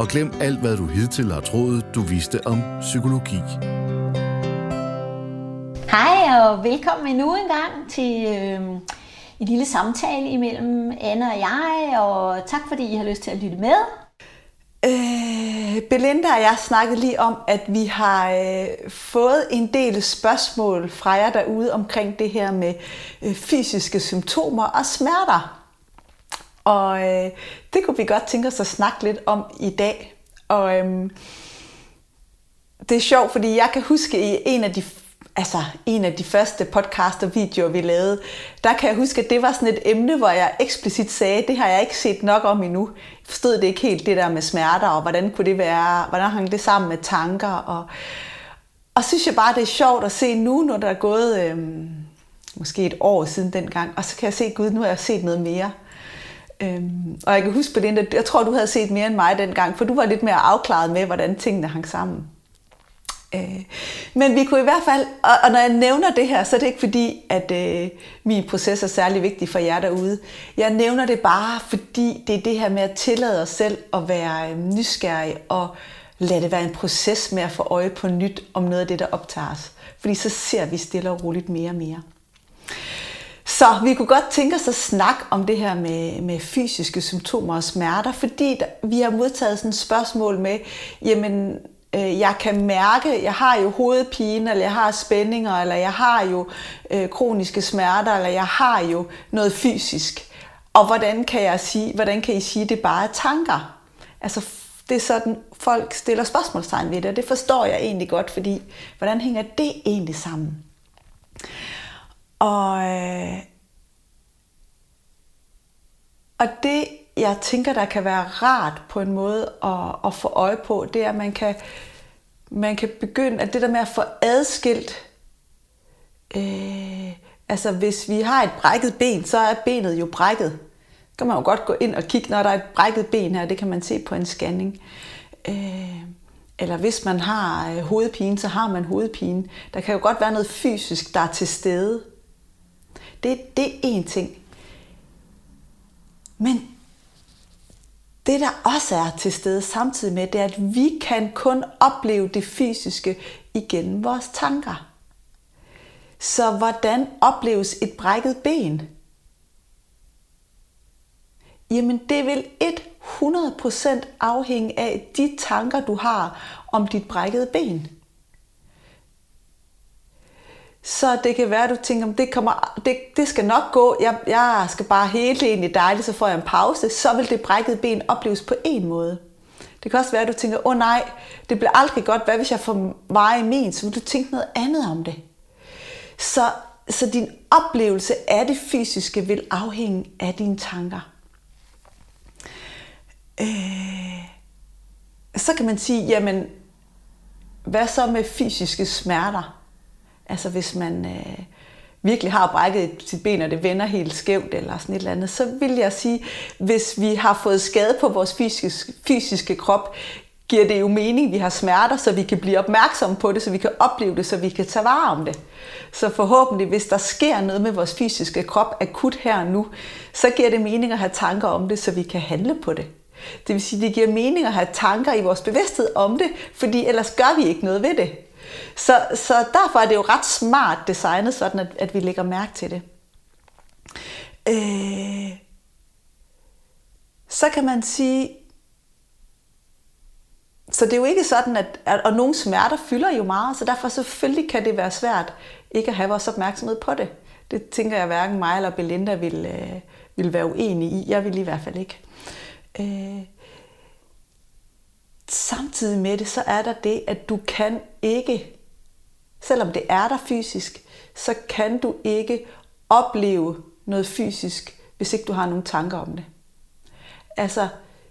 og glem alt, hvad du hidtil har troet, du vidste om psykologi. Hej og velkommen endnu en gang til øh, en lille samtale imellem Anne og jeg, og tak fordi I har lyst til at lytte med. Øh, Belinda og jeg snakkede lige om, at vi har øh, fået en del spørgsmål fra jer derude omkring det her med øh, fysiske symptomer og smerter. Og øh, det kunne vi godt tænke os at snakke lidt om i dag. Og øh, det er sjovt, fordi jeg kan huske i en af de altså en af de første podcast og videoer, vi lavede, der kan jeg huske, at det var sådan et emne, hvor jeg eksplicit sagde, det har jeg ikke set nok om endnu. Jeg forstod det ikke helt, det der med smerter, og hvordan kunne det være, hvordan hang det sammen med tanker. Og, og synes jeg bare, det er sjovt at se nu, når der er gået øhm, måske et år siden dengang, og så kan jeg se, gud, nu har jeg set noget mere. Øhm, og jeg kan huske, Belinda, jeg tror, du havde set mere end mig dengang, for du var lidt mere afklaret med, hvordan tingene hang sammen. Øh, men vi kunne i hvert fald, og, og når jeg nævner det her, så er det ikke fordi, at øh, min proces er særlig vigtig for jer derude. Jeg nævner det bare, fordi det er det her med at tillade os selv at være øh, nysgerrig og lade det være en proces med at få øje på nyt om noget af det, der optager os. Fordi så ser vi stille og roligt mere og mere. Så vi kunne godt tænke os at snakke om det her med, med fysiske symptomer og smerter, fordi der, vi har modtaget sådan et spørgsmål med, jamen øh, jeg kan mærke, jeg har jo hovedpine, eller jeg har spændinger, eller jeg har jo øh, kroniske smerter, eller jeg har jo noget fysisk. Og hvordan kan jeg sige, hvordan kan I sige, det bare er tanker? Altså, det er sådan, folk stiller spørgsmålstegn ved det, og det forstår jeg egentlig godt, fordi hvordan hænger det egentlig sammen? Og, øh, og det, jeg tænker, der kan være rart på en måde at, at få øje på, det er, at man kan, man kan begynde, at det der med at få adskilt, øh, altså hvis vi har et brækket ben, så er benet jo brækket. Så kan man jo godt gå ind og kigge, når der er et brækket ben her, det kan man se på en scanning. Øh, eller hvis man har øh, hovedpine, så har man hovedpine. Der kan jo godt være noget fysisk, der er til stede. Det, det er én ting. Men det, der også er til stede samtidig med, det er, at vi kan kun opleve det fysiske igennem vores tanker. Så hvordan opleves et brækket ben? Jamen det vil 100% afhænge af de tanker, du har om dit brækkede ben. Så det kan være, at du tænker, det, kommer, det, det skal nok gå, jeg, jeg skal bare helt egentlig dejligt, så får jeg en pause, så vil det brækkede ben opleves på en måde. Det kan også være, at du tænker, åh oh, nej, det bliver aldrig godt, hvad hvis jeg får meget i min, så vil du tænke noget andet om det. Så, så din oplevelse af det fysiske vil afhænge af dine tanker. Øh, så kan man sige, jamen, hvad så med fysiske smerter? Altså hvis man øh, virkelig har brækket sit ben, og det vender helt skævt eller sådan et eller andet, så vil jeg sige, hvis vi har fået skade på vores fysiske, fysiske krop, giver det jo mening, at vi har smerter, så vi kan blive opmærksomme på det, så vi kan opleve det, så vi kan tage vare om det. Så forhåbentlig, hvis der sker noget med vores fysiske krop akut her og nu, så giver det mening at have tanker om det, så vi kan handle på det. Det vil sige, at det giver mening at have tanker i vores bevidsthed om det, fordi ellers gør vi ikke noget ved det. Så, så derfor er det jo ret smart designet, sådan at, at vi lægger mærke til det. Øh, så kan man sige, så det er jo ikke sådan, at, at og nogle smerter fylder jo meget, så derfor selvfølgelig kan det være svært ikke at have vores opmærksomhed på det. Det tænker jeg hverken mig eller Belinda vil, øh, vil være uenig i. Jeg vil i hvert fald ikke. Øh, samtidig med det, så er der det, at du kan ikke, selvom det er der fysisk, så kan du ikke opleve noget fysisk, hvis ikke du har nogle tanker om det. Altså,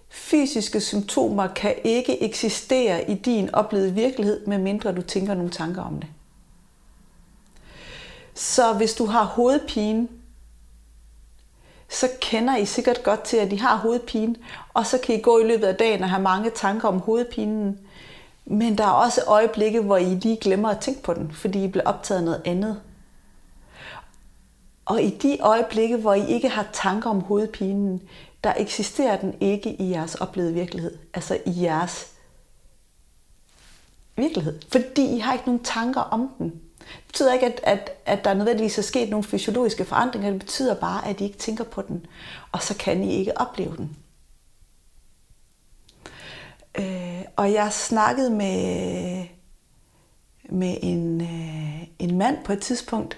fysiske symptomer kan ikke eksistere i din oplevede virkelighed, medmindre du tænker nogle tanker om det. Så hvis du har hovedpine, så kender I sikkert godt til, at I har hovedpine, og så kan I gå i løbet af dagen og have mange tanker om hovedpinen. Men der er også øjeblikke, hvor I lige glemmer at tænke på den, fordi I bliver optaget af noget andet. Og i de øjeblikke, hvor I ikke har tanker om hovedpinen, der eksisterer den ikke i jeres oplevede virkelighed. Altså i jeres virkelighed. Fordi I har ikke nogen tanker om den. Det betyder ikke, at, at, at der nødvendigvis er sket nogle fysiologiske forandringer. Det betyder bare, at I ikke tænker på den. Og så kan I ikke opleve den. Øh, Øh, og jeg snakkede med, med en, øh, en mand på et tidspunkt,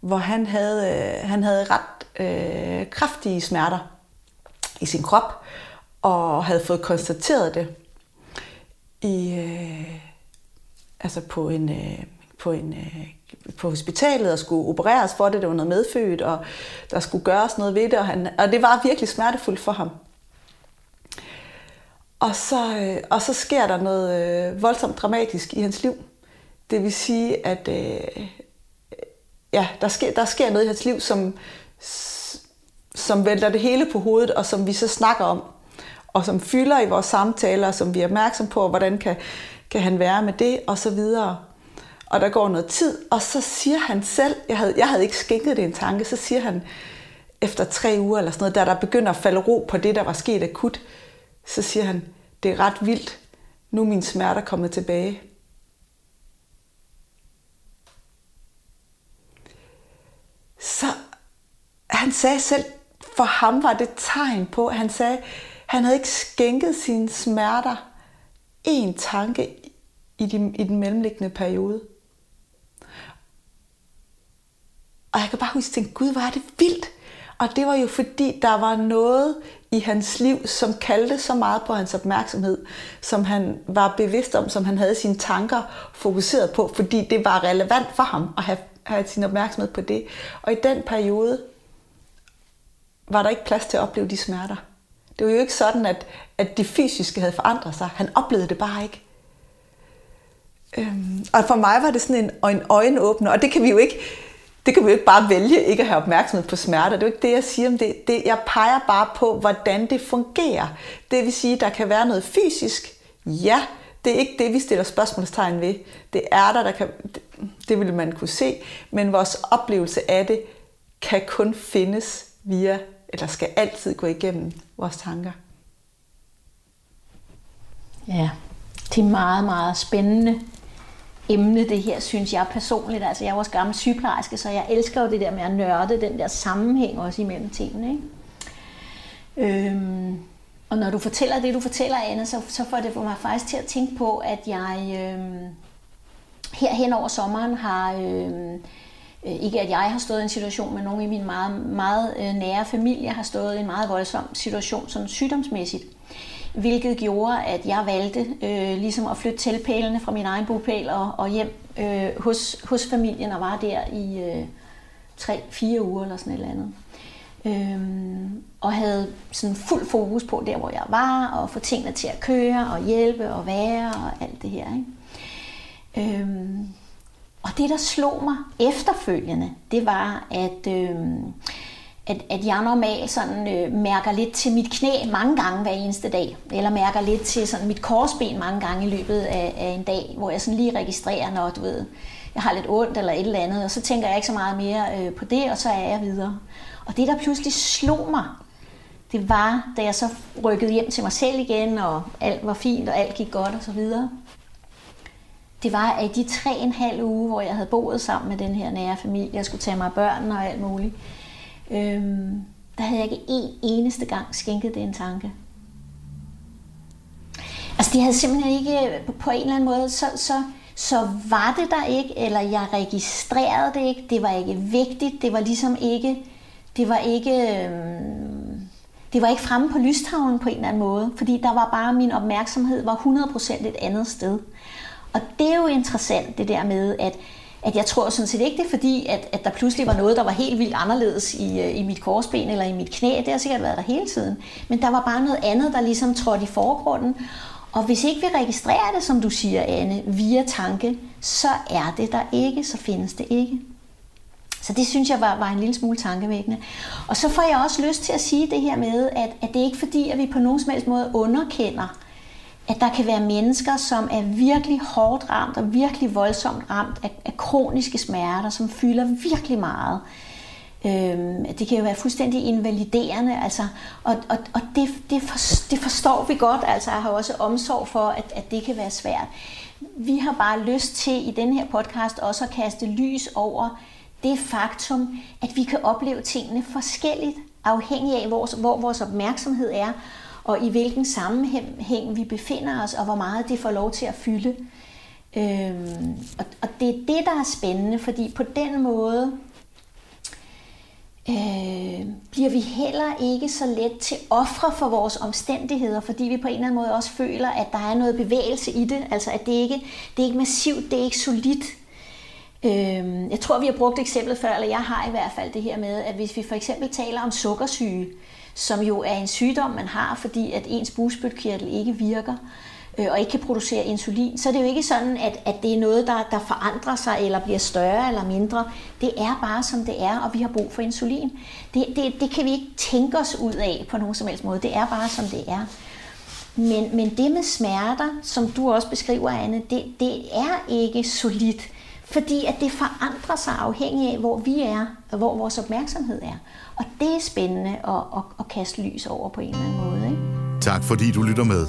hvor han havde, øh, han havde ret øh, kraftige smerter i sin krop, og havde fået konstateret det i, øh, altså på en, øh, på en øh, på hospitalet og skulle opereres for det. Det var noget medfødt, og der skulle gøres noget ved det, og, han, og det var virkelig smertefuldt for ham. Og så, øh, og så sker der noget øh, voldsomt dramatisk i hans liv. Det vil sige, at øh, ja, der, sker, der sker noget i hans liv, som, som vælter det hele på hovedet, og som vi så snakker om, og som fylder i vores samtaler, og som vi er opmærksom på, hvordan kan, kan han være med det, og så videre. Og der går noget tid, og så siger han selv, jeg havde, jeg havde ikke skænket det en tanke, så siger han, efter tre uger eller sådan noget, da der begynder at falde ro på det, der var sket akut, så siger han, det er ret vildt, nu er min smerter kommet tilbage. Så han sagde selv, for ham var det tegn på, at han sagde, han havde ikke skænket sine smerter en tanke i, de, i den mellemliggende periode. Og jeg kan bare huske, at gud, hvor er det vildt. Og det var jo fordi, der var noget i hans liv, som kaldte så meget på hans opmærksomhed, som han var bevidst om, som han havde sine tanker fokuseret på, fordi det var relevant for ham at have, have sin opmærksomhed på det. Og i den periode var der ikke plads til at opleve de smerter. Det var jo ikke sådan, at, at det fysiske havde forandret sig. Han oplevede det bare ikke. Øhm, og for mig var det sådan en, en øjenåbner, og det kan vi jo ikke, det kan vi jo ikke bare vælge ikke at have opmærksomhed på smerter. Det er jo ikke det, jeg siger om det. det. Jeg peger bare på, hvordan det fungerer. Det vil sige, der kan være noget fysisk. Ja, det er ikke det, vi stiller spørgsmålstegn ved. Det er der, der kan, det, det vil man kunne se, men vores oplevelse af det kan kun findes via, eller skal altid gå igennem vores tanker. Ja, det er meget, meget spændende emne, det her, synes jeg personligt. Altså, jeg er også gammel sygeplejerske, så jeg elsker jo det der med at nørde den der sammenhæng også imellem tingene. Ikke? Øhm, og når du fortæller det, du fortæller, Anna, så, så får det for mig faktisk til at tænke på, at jeg øhm, her hen over sommeren har... Øhm, øh, ikke at jeg har stået i en situation, men nogle i min meget, meget øh, nære familie har stået i en meget voldsom situation, sådan sygdomsmæssigt hvilket gjorde, at jeg valgte øh, ligesom at flytte teltpælene fra min egen bopæl og, og hjem øh, hos, hos familien og var der i øh, tre-fire uger eller sådan et eller andet. Øhm, og havde sådan fuld fokus på der, hvor jeg var, og få tingene til at køre, og hjælpe og være, og alt det her. Ikke? Øhm, og det, der slog mig efterfølgende, det var, at øhm, at, at jeg normalt sådan, øh, mærker lidt til mit knæ mange gange hver eneste dag, eller mærker lidt til sådan, mit korsben mange gange i løbet af, af en dag, hvor jeg sådan lige registrerer, når du ved, jeg har lidt ondt eller et eller andet, og så tænker jeg ikke så meget mere øh, på det, og så er jeg videre. Og det, der pludselig slog mig, det var, da jeg så rykkede hjem til mig selv igen, og alt var fint, og alt gik godt og så videre. Det var, at i de tre en halv uge, hvor jeg havde boet sammen med den her nære familie, jeg skulle tage mig af børnene og alt muligt, øhm, der havde jeg ikke en eneste gang skænket det en tanke. Altså det havde simpelthen ikke, øh, på en eller anden måde, så, så, så var det der ikke, eller jeg registrerede det ikke, det var ikke vigtigt, det var ligesom ikke, det var ikke, øhm, det var ikke fremme på lystavlen på en eller anden måde, fordi der var bare, min opmærksomhed var 100% et andet sted. Og det er jo interessant det der med, at at jeg tror sådan set ikke, det er fordi, at, at der pludselig var noget, der var helt vildt anderledes i, øh, i mit korsben eller i mit knæ. Det har sikkert været der hele tiden. Men der var bare noget andet, der ligesom trådte i forgrunden. Og hvis ikke vi registrerer det, som du siger, Anne, via tanke, så er det der ikke, så findes det ikke. Så det synes jeg var, var en lille smule tankevækkende. Og så får jeg også lyst til at sige det her med, at, at det er ikke fordi, at vi på nogen som helst måde underkender, at der kan være mennesker, som er virkelig hårdt ramt og virkelig voldsomt ramt af, af kroniske smerter, som fylder virkelig meget. Øhm, det kan jo være fuldstændig invaliderende, altså, og, og, og det, det, for, det forstår vi godt, altså jeg har også omsorg for, at, at det kan være svært. Vi har bare lyst til i den her podcast også at kaste lys over det faktum, at vi kan opleve tingene forskelligt, afhængig af, hvor, hvor vores opmærksomhed er, og i hvilken sammenhæng vi befinder os, og hvor meget det får lov til at fylde. Øhm, og, og det er det, der er spændende, fordi på den måde øh, bliver vi heller ikke så let til ofre for vores omstændigheder, fordi vi på en eller anden måde også føler, at der er noget bevægelse i det, altså at det ikke det er ikke massivt, det er ikke solidt. Øh, jeg tror, vi har brugt eksemplet før, eller jeg har i hvert fald det her med, at hvis vi for eksempel taler om sukkersyge, som jo er en sygdom, man har, fordi at ens bugspytkirtel ikke virker øh, og ikke kan producere insulin, så er det jo ikke sådan, at, at det er noget, der, der forandrer sig eller bliver større eller mindre. Det er bare som det er, og vi har brug for insulin. Det, det, det kan vi ikke tænke os ud af på nogen som helst måde. Det er bare som det er. Men, men det med smerter, som du også beskriver, Anne, det, det er ikke solidt, fordi at det forandrer sig afhængig af, hvor vi er, og hvor vores opmærksomhed er. Og det er spændende at, at, at kaste lys over på en eller anden måde. Ikke? Tak fordi du lytter med.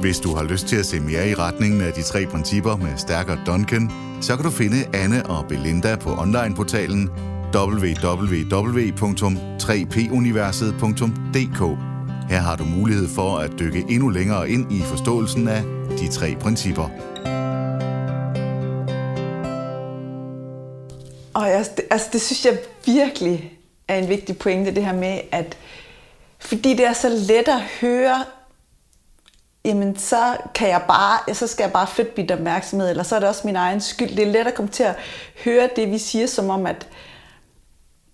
Hvis du har lyst til at se mere i retningen af de tre principper med stærkere Duncan, så kan du finde Anne og Belinda på onlineportalen www.3puniverset.dk. Her har du mulighed for at dykke endnu længere ind i forståelsen af de tre principper. Og jeg, altså, det synes jeg virkelig er en vigtig pointe, det her med, at fordi det er så let at høre, jamen så kan jeg bare, så skal jeg bare flytte mit opmærksomhed, eller så er det også min egen skyld. Det er let at komme til at høre det, vi siger, som om, at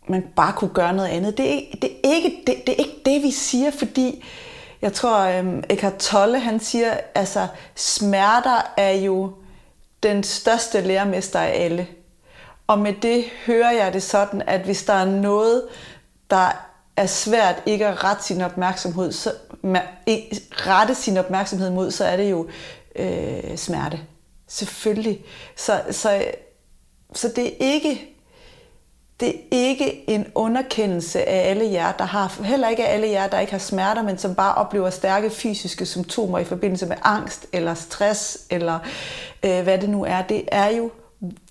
man bare kunne gøre noget andet. Det er, det er, ikke, det, det er ikke det, vi siger, fordi jeg tror, øhm, Eckhart Tolle, han siger, altså smerter er jo den største lærermester af alle. Og med det hører jeg det sådan, at hvis der er noget, der er svært ikke at rette sin opmærksomhed, så, rette sin opmærksomhed mod, så er det jo øh, smerte. Selvfølgelig. Så, så, så det er ikke det er ikke en underkendelse af alle jer, der har, heller ikke af alle jer, der ikke har smerter, men som bare oplever stærke fysiske symptomer i forbindelse med angst eller stress, eller øh, hvad det nu er. Det er jo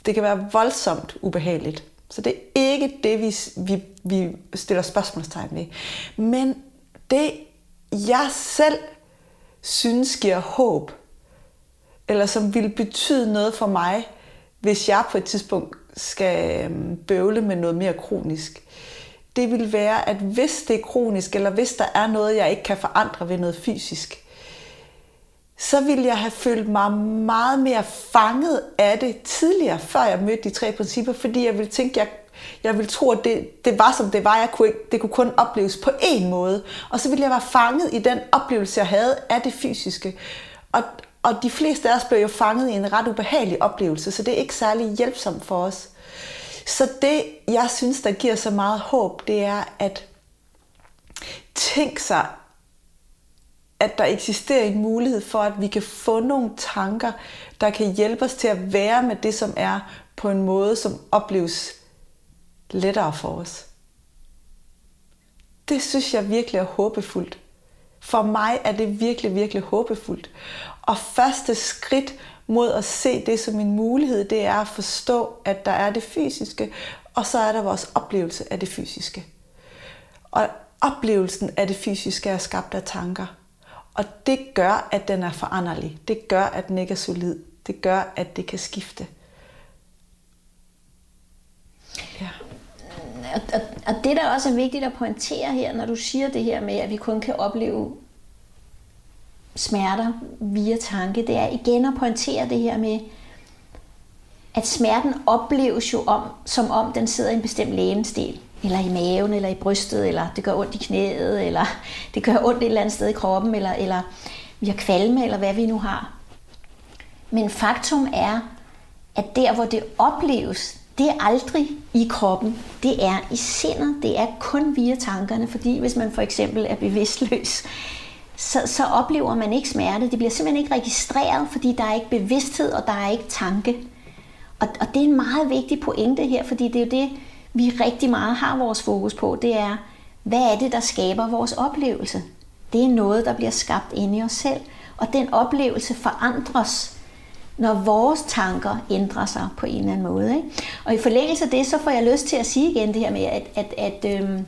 det kan være voldsomt ubehageligt. Så det er ikke det, vi, vi, vi stiller spørgsmålstegn ved. Men det, jeg selv synes giver håb, eller som vil betyde noget for mig, hvis jeg på et tidspunkt skal øhm, bøvle med noget mere kronisk, det vil være, at hvis det er kronisk, eller hvis der er noget, jeg ikke kan forandre ved noget fysisk, så ville jeg have følt mig meget mere fanget af det tidligere, før jeg mødte de tre principper, fordi jeg ville tænke, jeg, jeg ville tro, at det, det var som det var. Jeg kunne ikke, det kunne kun opleves på én måde. Og så ville jeg være fanget i den oplevelse, jeg havde af det fysiske. Og, og de fleste af os bliver jo fanget i en ret ubehagelig oplevelse, så det er ikke særlig hjælpsomt for os. Så det, jeg synes, der giver så meget håb, det er at tænk sig at der eksisterer en mulighed for, at vi kan få nogle tanker, der kan hjælpe os til at være med det, som er på en måde, som opleves lettere for os. Det synes jeg virkelig er håbefuldt. For mig er det virkelig, virkelig håbefuldt. Og første skridt mod at se det som en mulighed, det er at forstå, at der er det fysiske, og så er der vores oplevelse af det fysiske. Og oplevelsen af det fysiske er skabt af tanker. Og det gør, at den er foranderlig. Det gør, at den ikke er solid. Det gør, at det kan skifte. Ja. Og, og, og det, der også er vigtigt at pointere her, når du siger det her med, at vi kun kan opleve smerter via tanke, det er igen at pointere det her med, at smerten opleves jo om, som om den sidder i en bestemt lægemstil, eller i maven, eller i brystet, eller det gør ondt i knæet, eller det gør ondt et eller andet sted i kroppen, eller, eller vi har kvalme, eller hvad vi nu har. Men faktum er, at der, hvor det opleves, det er aldrig i kroppen. Det er i sindet. Det er kun via tankerne, fordi hvis man for eksempel er bevidstløs, så, så oplever man ikke smerte. Det bliver simpelthen ikke registreret, fordi der er ikke bevidsthed, og der er ikke tanke. Og, og det er en meget vigtig pointe her, fordi det er jo det, vi rigtig meget har vores fokus på. Det er, hvad er det, der skaber vores oplevelse? Det er noget, der bliver skabt inde i os selv. Og den oplevelse forandres når vores tanker ændrer sig på en eller anden måde. Ikke? Og i forlængelse af det, så får jeg lyst til at sige igen det her med, at, at, at, øhm,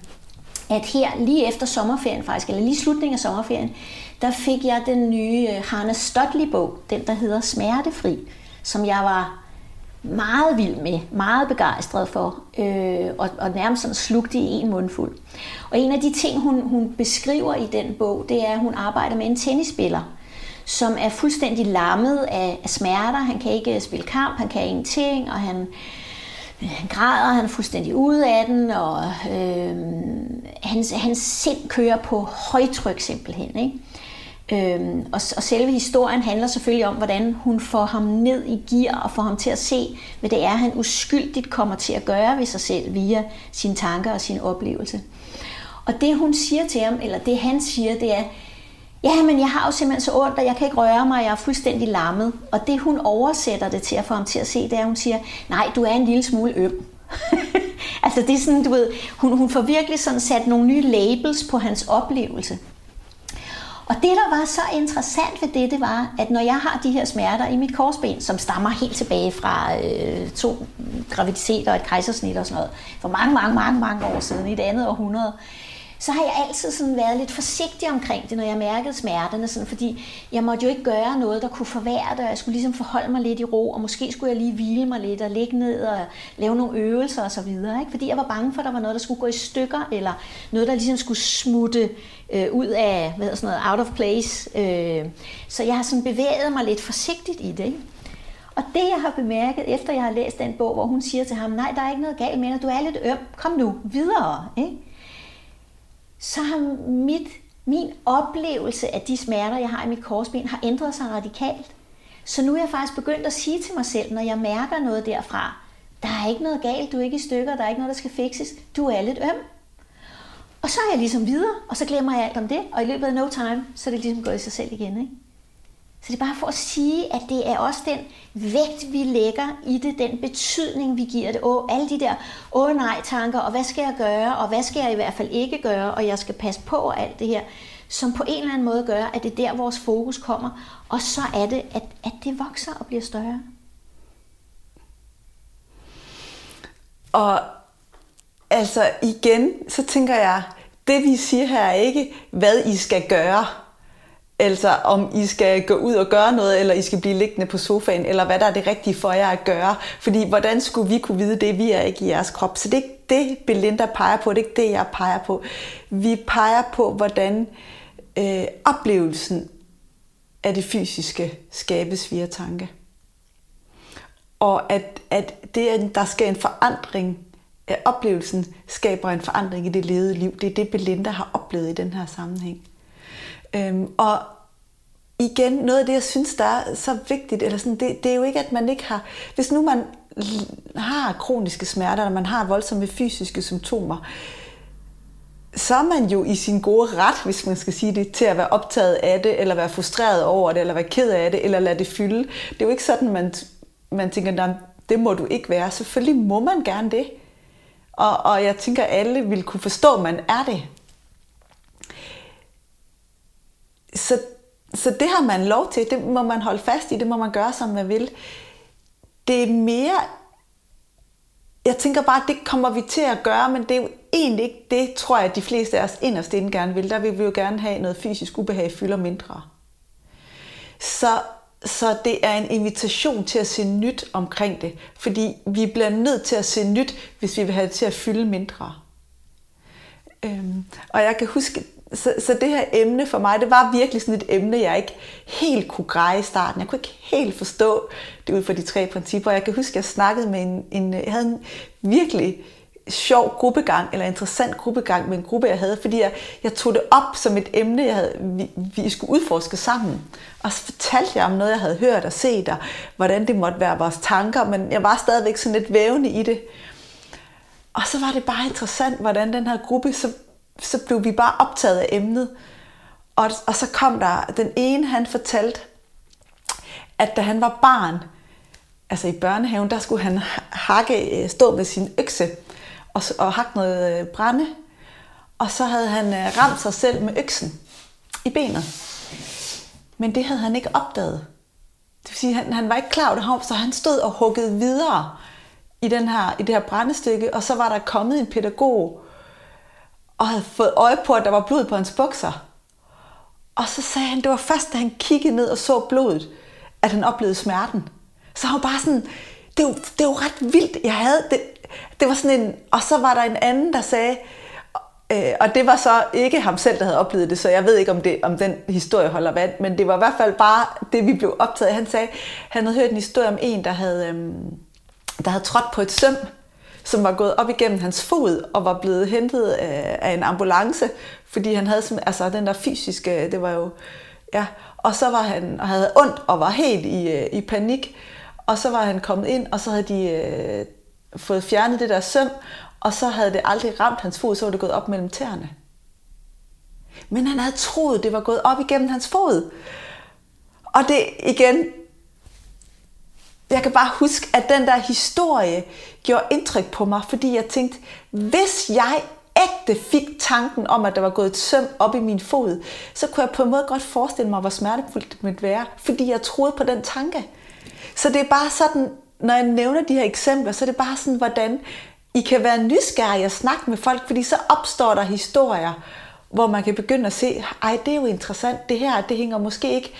at her lige efter sommerferien faktisk, eller lige slutningen af sommerferien, der fik jeg den nye øh, Hanne Stodley-bog, den der hedder Smertefri, som jeg var meget vild med, meget begejstret for, øh, og, og nærmest sådan slugte i en mundfuld. Og en af de ting, hun, hun beskriver i den bog, det er, at hun arbejder med en tennisspiller, som er fuldstændig lammet af, af smerter. Han kan ikke spille kamp, han kan ingenting, og han, han græder, han er fuldstændig ude af den, og øh, hans, hans sind kører på højtryk simpelthen. Ikke? Øhm, og, og selve historien handler selvfølgelig om, hvordan hun får ham ned i gear og får ham til at se, hvad det er, han uskyldigt kommer til at gøre ved sig selv via sine tanker og sin oplevelse. Og det hun siger til ham, eller det han siger, det er, Ja, men jeg har jo simpelthen så ondt, og jeg kan ikke røre mig, jeg er fuldstændig lammet. Og det hun oversætter det til at få ham til at se, det er, at hun siger, nej, du er en lille smule øm. altså det er sådan, du ved, hun, hun får virkelig sådan sat nogle nye labels på hans oplevelse. Og det, der var så interessant ved det, det var, at når jeg har de her smerter i mit korsben, som stammer helt tilbage fra øh, to graviditeter og et kejsersnit og sådan noget, for mange, mange, mange, mange år siden, i det andet århundrede, så har jeg altid sådan været lidt forsigtig omkring det, når jeg mærkede smerterne, sådan, fordi jeg måtte jo ikke gøre noget, der kunne forværre det, og jeg skulle ligesom forholde mig lidt i ro, og måske skulle jeg lige hvile mig lidt og ligge ned og lave nogle øvelser osv., ikke? fordi jeg var bange for, at der var noget, der skulle gå i stykker, eller noget, der ligesom skulle smutte øh, ud af, hvad sådan noget, out of place. Øh, så jeg har sådan bevæget mig lidt forsigtigt i det. Ikke? Og det, jeg har bemærket, efter jeg har læst den bog, hvor hun siger til ham, nej, der er ikke noget galt med dig, du er lidt øm, kom nu, videre. Ikke? Så har mit, min oplevelse af de smerter, jeg har i mit korsben, har ændret sig radikalt. Så nu er jeg faktisk begyndt at sige til mig selv, når jeg mærker noget derfra, der er ikke noget galt, du er ikke i stykker, der er ikke noget, der skal fikses, du er lidt øm. Og så er jeg ligesom videre, og så glemmer jeg alt om det, og i løbet af no time, så er det ligesom gået i sig selv igen. Ikke? Så det er bare for at sige, at det er også den vægt, vi lægger i det, den betydning, vi giver det. Åh, alle de der åh nej tanker, og hvad skal jeg gøre, og hvad skal jeg i hvert fald ikke gøre, og jeg skal passe på alt det her, som på en eller anden måde gør, at det er der, vores fokus kommer. Og så er det, at, at det vokser og bliver større. Og altså igen, så tænker jeg, det vi siger her er ikke, hvad I skal gøre. Altså om I skal gå ud og gøre noget, eller I skal blive liggende på sofaen, eller hvad der er det rigtige for jer at gøre. Fordi hvordan skulle vi kunne vide det? Vi er ikke i jeres krop. Så det er ikke det, Belinda peger på. Det er ikke det, jeg peger på. Vi peger på, hvordan øh, oplevelsen af det fysiske skabes via tanke. Og at, at det, at der sker en forandring af oplevelsen, skaber en forandring i det levede liv. Det er det, Belinda har oplevet i den her sammenhæng. Øhm, og igen, noget af det, jeg synes, der er så vigtigt, eller sådan, det, det er jo ikke, at man ikke har... Hvis nu man har kroniske smerter, eller man har voldsomme fysiske symptomer, så er man jo i sin gode ret, hvis man skal sige det, til at være optaget af det, eller være frustreret over det, eller være ked af det, eller lade det fylde. Det er jo ikke sådan, man, man tænker, det må du ikke være. Selvfølgelig må man gerne det. Og, og jeg tænker, alle vil kunne forstå, at man er det. Så, så det har man lov til, det må man holde fast i, det må man gøre, som man vil. Det er mere, jeg tænker bare, at det kommer vi til at gøre, men det er jo egentlig ikke det, tror jeg, at de fleste af os inderst inden gerne vil. Der vil vi jo gerne have noget fysisk ubehag fylder mindre. Så, så det er en invitation til at se nyt omkring det, fordi vi bliver nødt til at se nyt, hvis vi vil have det til at fylde mindre. Øhm, og jeg kan huske, så, så det her emne for mig, det var virkelig sådan et emne, jeg ikke helt kunne greje i starten. Jeg kunne ikke helt forstå det ud fra de tre principper. Jeg kan huske, at jeg snakkede med en, en jeg havde en virkelig sjov gruppegang, eller interessant gruppegang med en gruppe, jeg havde, fordi jeg, jeg tog det op som et emne, jeg havde, vi, vi skulle udforske sammen. Og så fortalte jeg om noget, jeg havde hørt og set, og hvordan det måtte være vores tanker, men jeg var stadigvæk sådan lidt vævende i det. Og så var det bare interessant, hvordan den her gruppe, så, så blev vi bare optaget af emnet. Og, og så kom der, den ene han fortalte, at da han var barn, altså i børnehaven, der skulle han hakke, øh, stå med sin økse og, og hakke noget øh, brænde. Og så havde han øh, ramt sig selv med øksen i benet. Men det havde han ikke opdaget. Det vil sige, han, han var ikke klar over det, så han stod og huggede videre i, den her, i det her brændestykke, og så var der kommet en pædagog, og havde fået øje på, at der var blod på hans bukser. Og så sagde han, det var først, da han kiggede ned og så blodet, at han oplevede smerten. Så han var bare sådan, det var, det var ret vildt. Jeg havde det, det var sådan en, og så var der en anden, der sagde, øh, og det var så ikke ham selv, der havde oplevet det, så jeg ved ikke, om, det, om den historie holder vand, men det var i hvert fald bare det, vi blev optaget af. Han sagde, han havde hørt en historie om en, der havde, øh, der havde trådt på et søm, som var gået op igennem hans fod og var blevet hentet af, af en ambulance, fordi han havde altså den der fysiske, det var jo, ja, og så var han, og havde ondt og var helt i, øh, i panik, og så var han kommet ind, og så havde de øh, fået fjernet det der søm, og så havde det aldrig ramt hans fod, så var det gået op mellem tæerne. Men han havde troet, det var gået op igennem hans fod. Og det igen, jeg kan bare huske, at den der historie gjorde indtryk på mig, fordi jeg tænkte, hvis jeg ægte fik tanken om, at der var gået et søm op i min fod, så kunne jeg på en måde godt forestille mig, hvor smertefuldt det måtte være, fordi jeg troede på den tanke. Så det er bare sådan, når jeg nævner de her eksempler, så er det bare sådan, hvordan I kan være nysgerrige og snakke med folk, fordi så opstår der historier, hvor man kan begynde at se, ej, det er jo interessant, det her, det hænger måske ikke,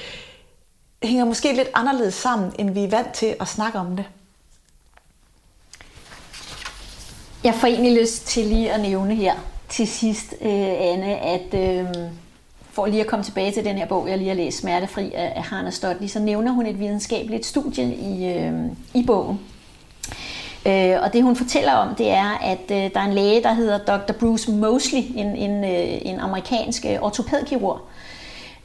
hænger måske lidt anderledes sammen, end vi er vant til at snakke om det. Jeg får egentlig lyst til lige at nævne her til sidst, øh, Anne, at øh, for lige at komme tilbage til den her bog, jeg lige har læst, Smertefri af Hanna Stodley, så nævner hun et videnskabeligt studie i, øh, i bogen. Øh, og det hun fortæller om, det er, at øh, der er en læge, der hedder Dr. Bruce Mosley, en, en, øh, en amerikansk øh, ortopædkirurg.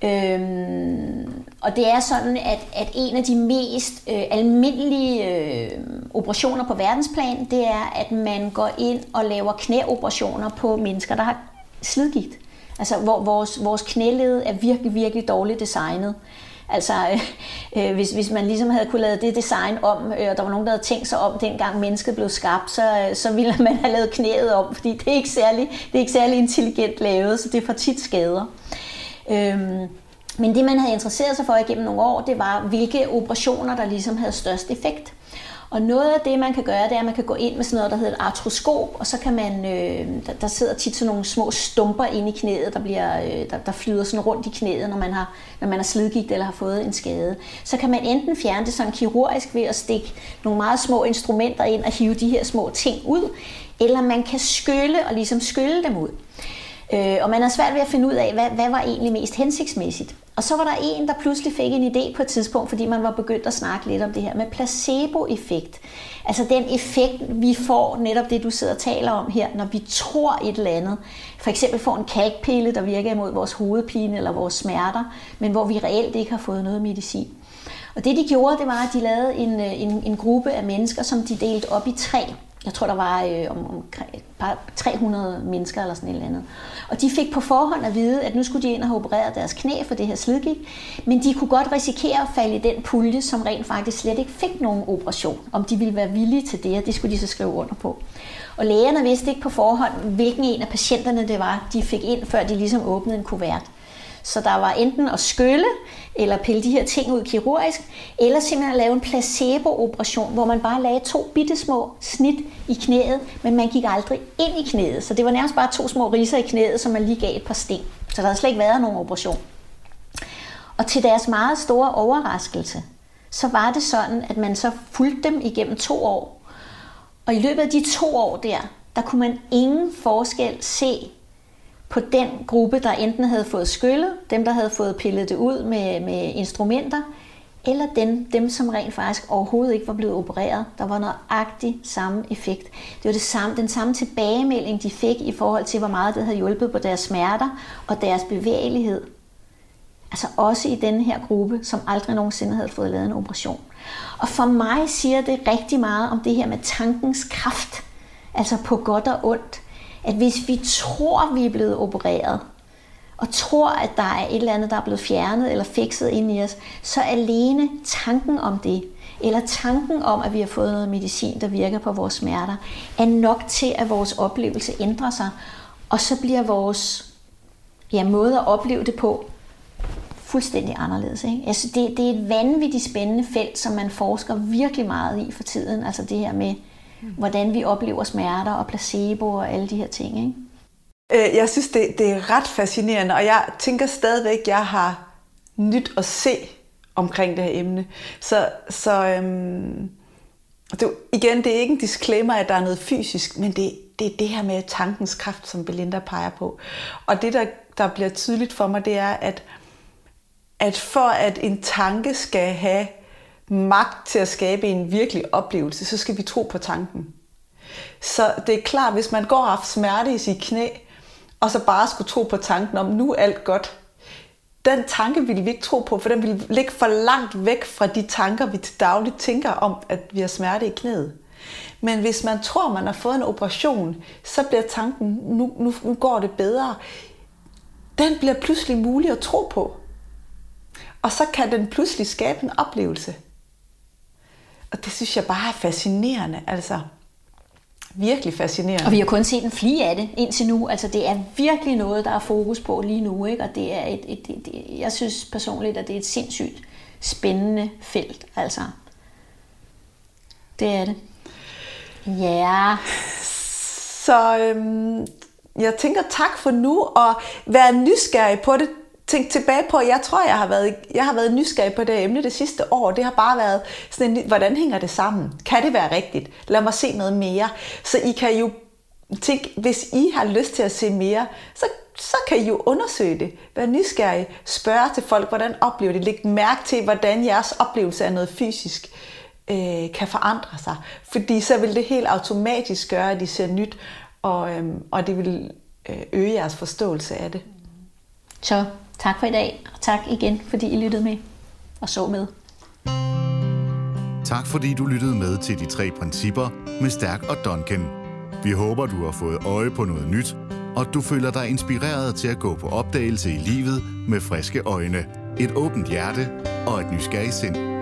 Øhm, og det er sådan, at, at en af de mest øh, almindelige øh, operationer på verdensplan, det er, at man går ind og laver knæoperationer på mennesker, der har slidgigt. Altså, hvor vores, vores knæled er virkelig, virkelig dårligt designet. Altså, øh, øh hvis, hvis man ligesom havde kunne lave det design om, øh, og der var nogen, der havde tænkt sig om, dengang mennesket blev skabt, så, øh, så ville man have lavet knæet om, fordi det er ikke særlig, det er ikke særlig intelligent lavet, så det får tit skader. Øh, men det, man havde interesseret sig for igennem nogle år, det var, hvilke operationer, der ligesom havde størst effekt. Og noget af det, man kan gøre, det er, at man kan gå ind med sådan noget, der hedder et artroskop, og så kan man, øh, der, der sidder tit sådan nogle små stumper inde i knæet, der, bliver, øh, der, der flyder sådan rundt i knæet, når man har, når man har slidgigt eller har fået en skade. Så kan man enten fjerne det sådan kirurgisk ved at stikke nogle meget små instrumenter ind og hive de her små ting ud, eller man kan skylle og ligesom skylle dem ud. Øh, og man har svært ved at finde ud af, hvad, hvad var egentlig mest hensigtsmæssigt. Og så var der en, der pludselig fik en idé på et tidspunkt, fordi man var begyndt at snakke lidt om det her med placeboeffekt. Altså den effekt, vi får, netop det du sidder og taler om her, når vi tror et eller andet. For eksempel får en kalkpille, der virker imod vores hovedpine eller vores smerter, men hvor vi reelt ikke har fået noget medicin. Og det de gjorde, det var, at de lavede en, øh, en, en gruppe af mennesker, som de delte op i tre jeg tror, der var øh, om, om par 300 mennesker eller sådan et eller andet. Og de fik på forhånd at vide, at nu skulle de ind og have opereret deres knæ for det her slidgigt, men de kunne godt risikere at falde i den pulje, som rent faktisk slet ikke fik nogen operation. Om de ville være villige til det, og det skulle de så skrive under på. Og lægerne vidste ikke på forhånd, hvilken en af patienterne det var, de fik ind, før de ligesom åbnede en kuvert. Så der var enten at skylle, eller pille de her ting ud kirurgisk, eller simpelthen at lave en placebo-operation, hvor man bare lagde to bitte små snit i knæet, men man gik aldrig ind i knæet. Så det var nærmest bare to små riser i knæet, som man lige gav et par sten. Så der havde slet ikke været nogen operation. Og til deres meget store overraskelse, så var det sådan, at man så fulgte dem igennem to år. Og i løbet af de to år der, der kunne man ingen forskel se på den gruppe, der enten havde fået skyllet, dem der havde fået pillet det ud med, med instrumenter, eller dem, dem, som rent faktisk overhovedet ikke var blevet opereret. Der var nøjagtig samme effekt. Det var det samme, den samme tilbagemelding, de fik i forhold til, hvor meget det havde hjulpet på deres smerter og deres bevægelighed. Altså også i den her gruppe, som aldrig nogensinde havde fået lavet en operation. Og for mig siger det rigtig meget om det her med tankens kraft. Altså på godt og ondt. At hvis vi tror, vi er blevet opereret, og tror, at der er et eller andet, der er blevet fjernet eller fikset ind i os, så alene tanken om det, eller tanken om, at vi har fået noget medicin, der virker på vores smerter, er nok til, at vores oplevelse ændrer sig. Og så bliver vores ja, måde at opleve det på fuldstændig anderledes. Ikke? Altså det, det er et vanvittigt spændende felt, som man forsker virkelig meget i for tiden. Altså det her med, hvordan vi oplever smerter og placebo og alle de her ting. Ikke? Øh, jeg synes, det, det er ret fascinerende, og jeg tænker stadigvæk, at jeg har nyt at se omkring det her emne. Så, så øhm, det, igen, det er ikke en disclaimer, at der er noget fysisk, men det, det er det her med tankens kraft, som Belinda peger på. Og det, der, der bliver tydeligt for mig, det er, at, at for at en tanke skal have magt til at skabe en virkelig oplevelse, så skal vi tro på tanken. Så det er klart, hvis man går og har smerte i sit knæ, og så bare skulle tro på tanken om, nu er alt godt. Den tanke ville vi ikke tro på, for den ville ligge for langt væk fra de tanker, vi til dagligt tænker om, at vi har smerte i knæet. Men hvis man tror, man har fået en operation, så bliver tanken, nu, nu, nu går det bedre. Den bliver pludselig mulig at tro på. Og så kan den pludselig skabe en oplevelse. Og det synes jeg bare er fascinerende. Altså, virkelig fascinerende. Og vi har kun set en fli af det indtil nu. Altså det er virkelig noget, der er fokus på lige nu. Ikke? Og det er et, et, et, et, jeg synes personligt, at det er et sindssygt spændende felt. Altså, det er det. Ja. Så øhm, jeg tænker tak for nu, og vær nysgerrig på det tænke tilbage på, jeg tror, jeg har været, jeg har været nysgerrig på det emne det sidste år. Det har bare været sådan en, hvordan hænger det sammen? Kan det være rigtigt? Lad mig se noget mere. Så I kan jo tænke, hvis I har lyst til at se mere, så, så kan I jo undersøge det. Vær nysgerrig. Spørge til folk, hvordan oplever det. Læg mærke til, hvordan jeres oplevelse af noget fysisk øh, kan forandre sig. Fordi så vil det helt automatisk gøre, at I ser nyt, og, øh, og det vil øh, øge jeres forståelse af det. Så Tak for i dag, og tak igen, fordi I lyttede med og så med. Tak fordi du lyttede med til de tre principper med Stærk og Duncan. Vi håber, du har fået øje på noget nyt, og du føler dig inspireret til at gå på opdagelse i livet med friske øjne, et åbent hjerte og et nysgerrigt sind.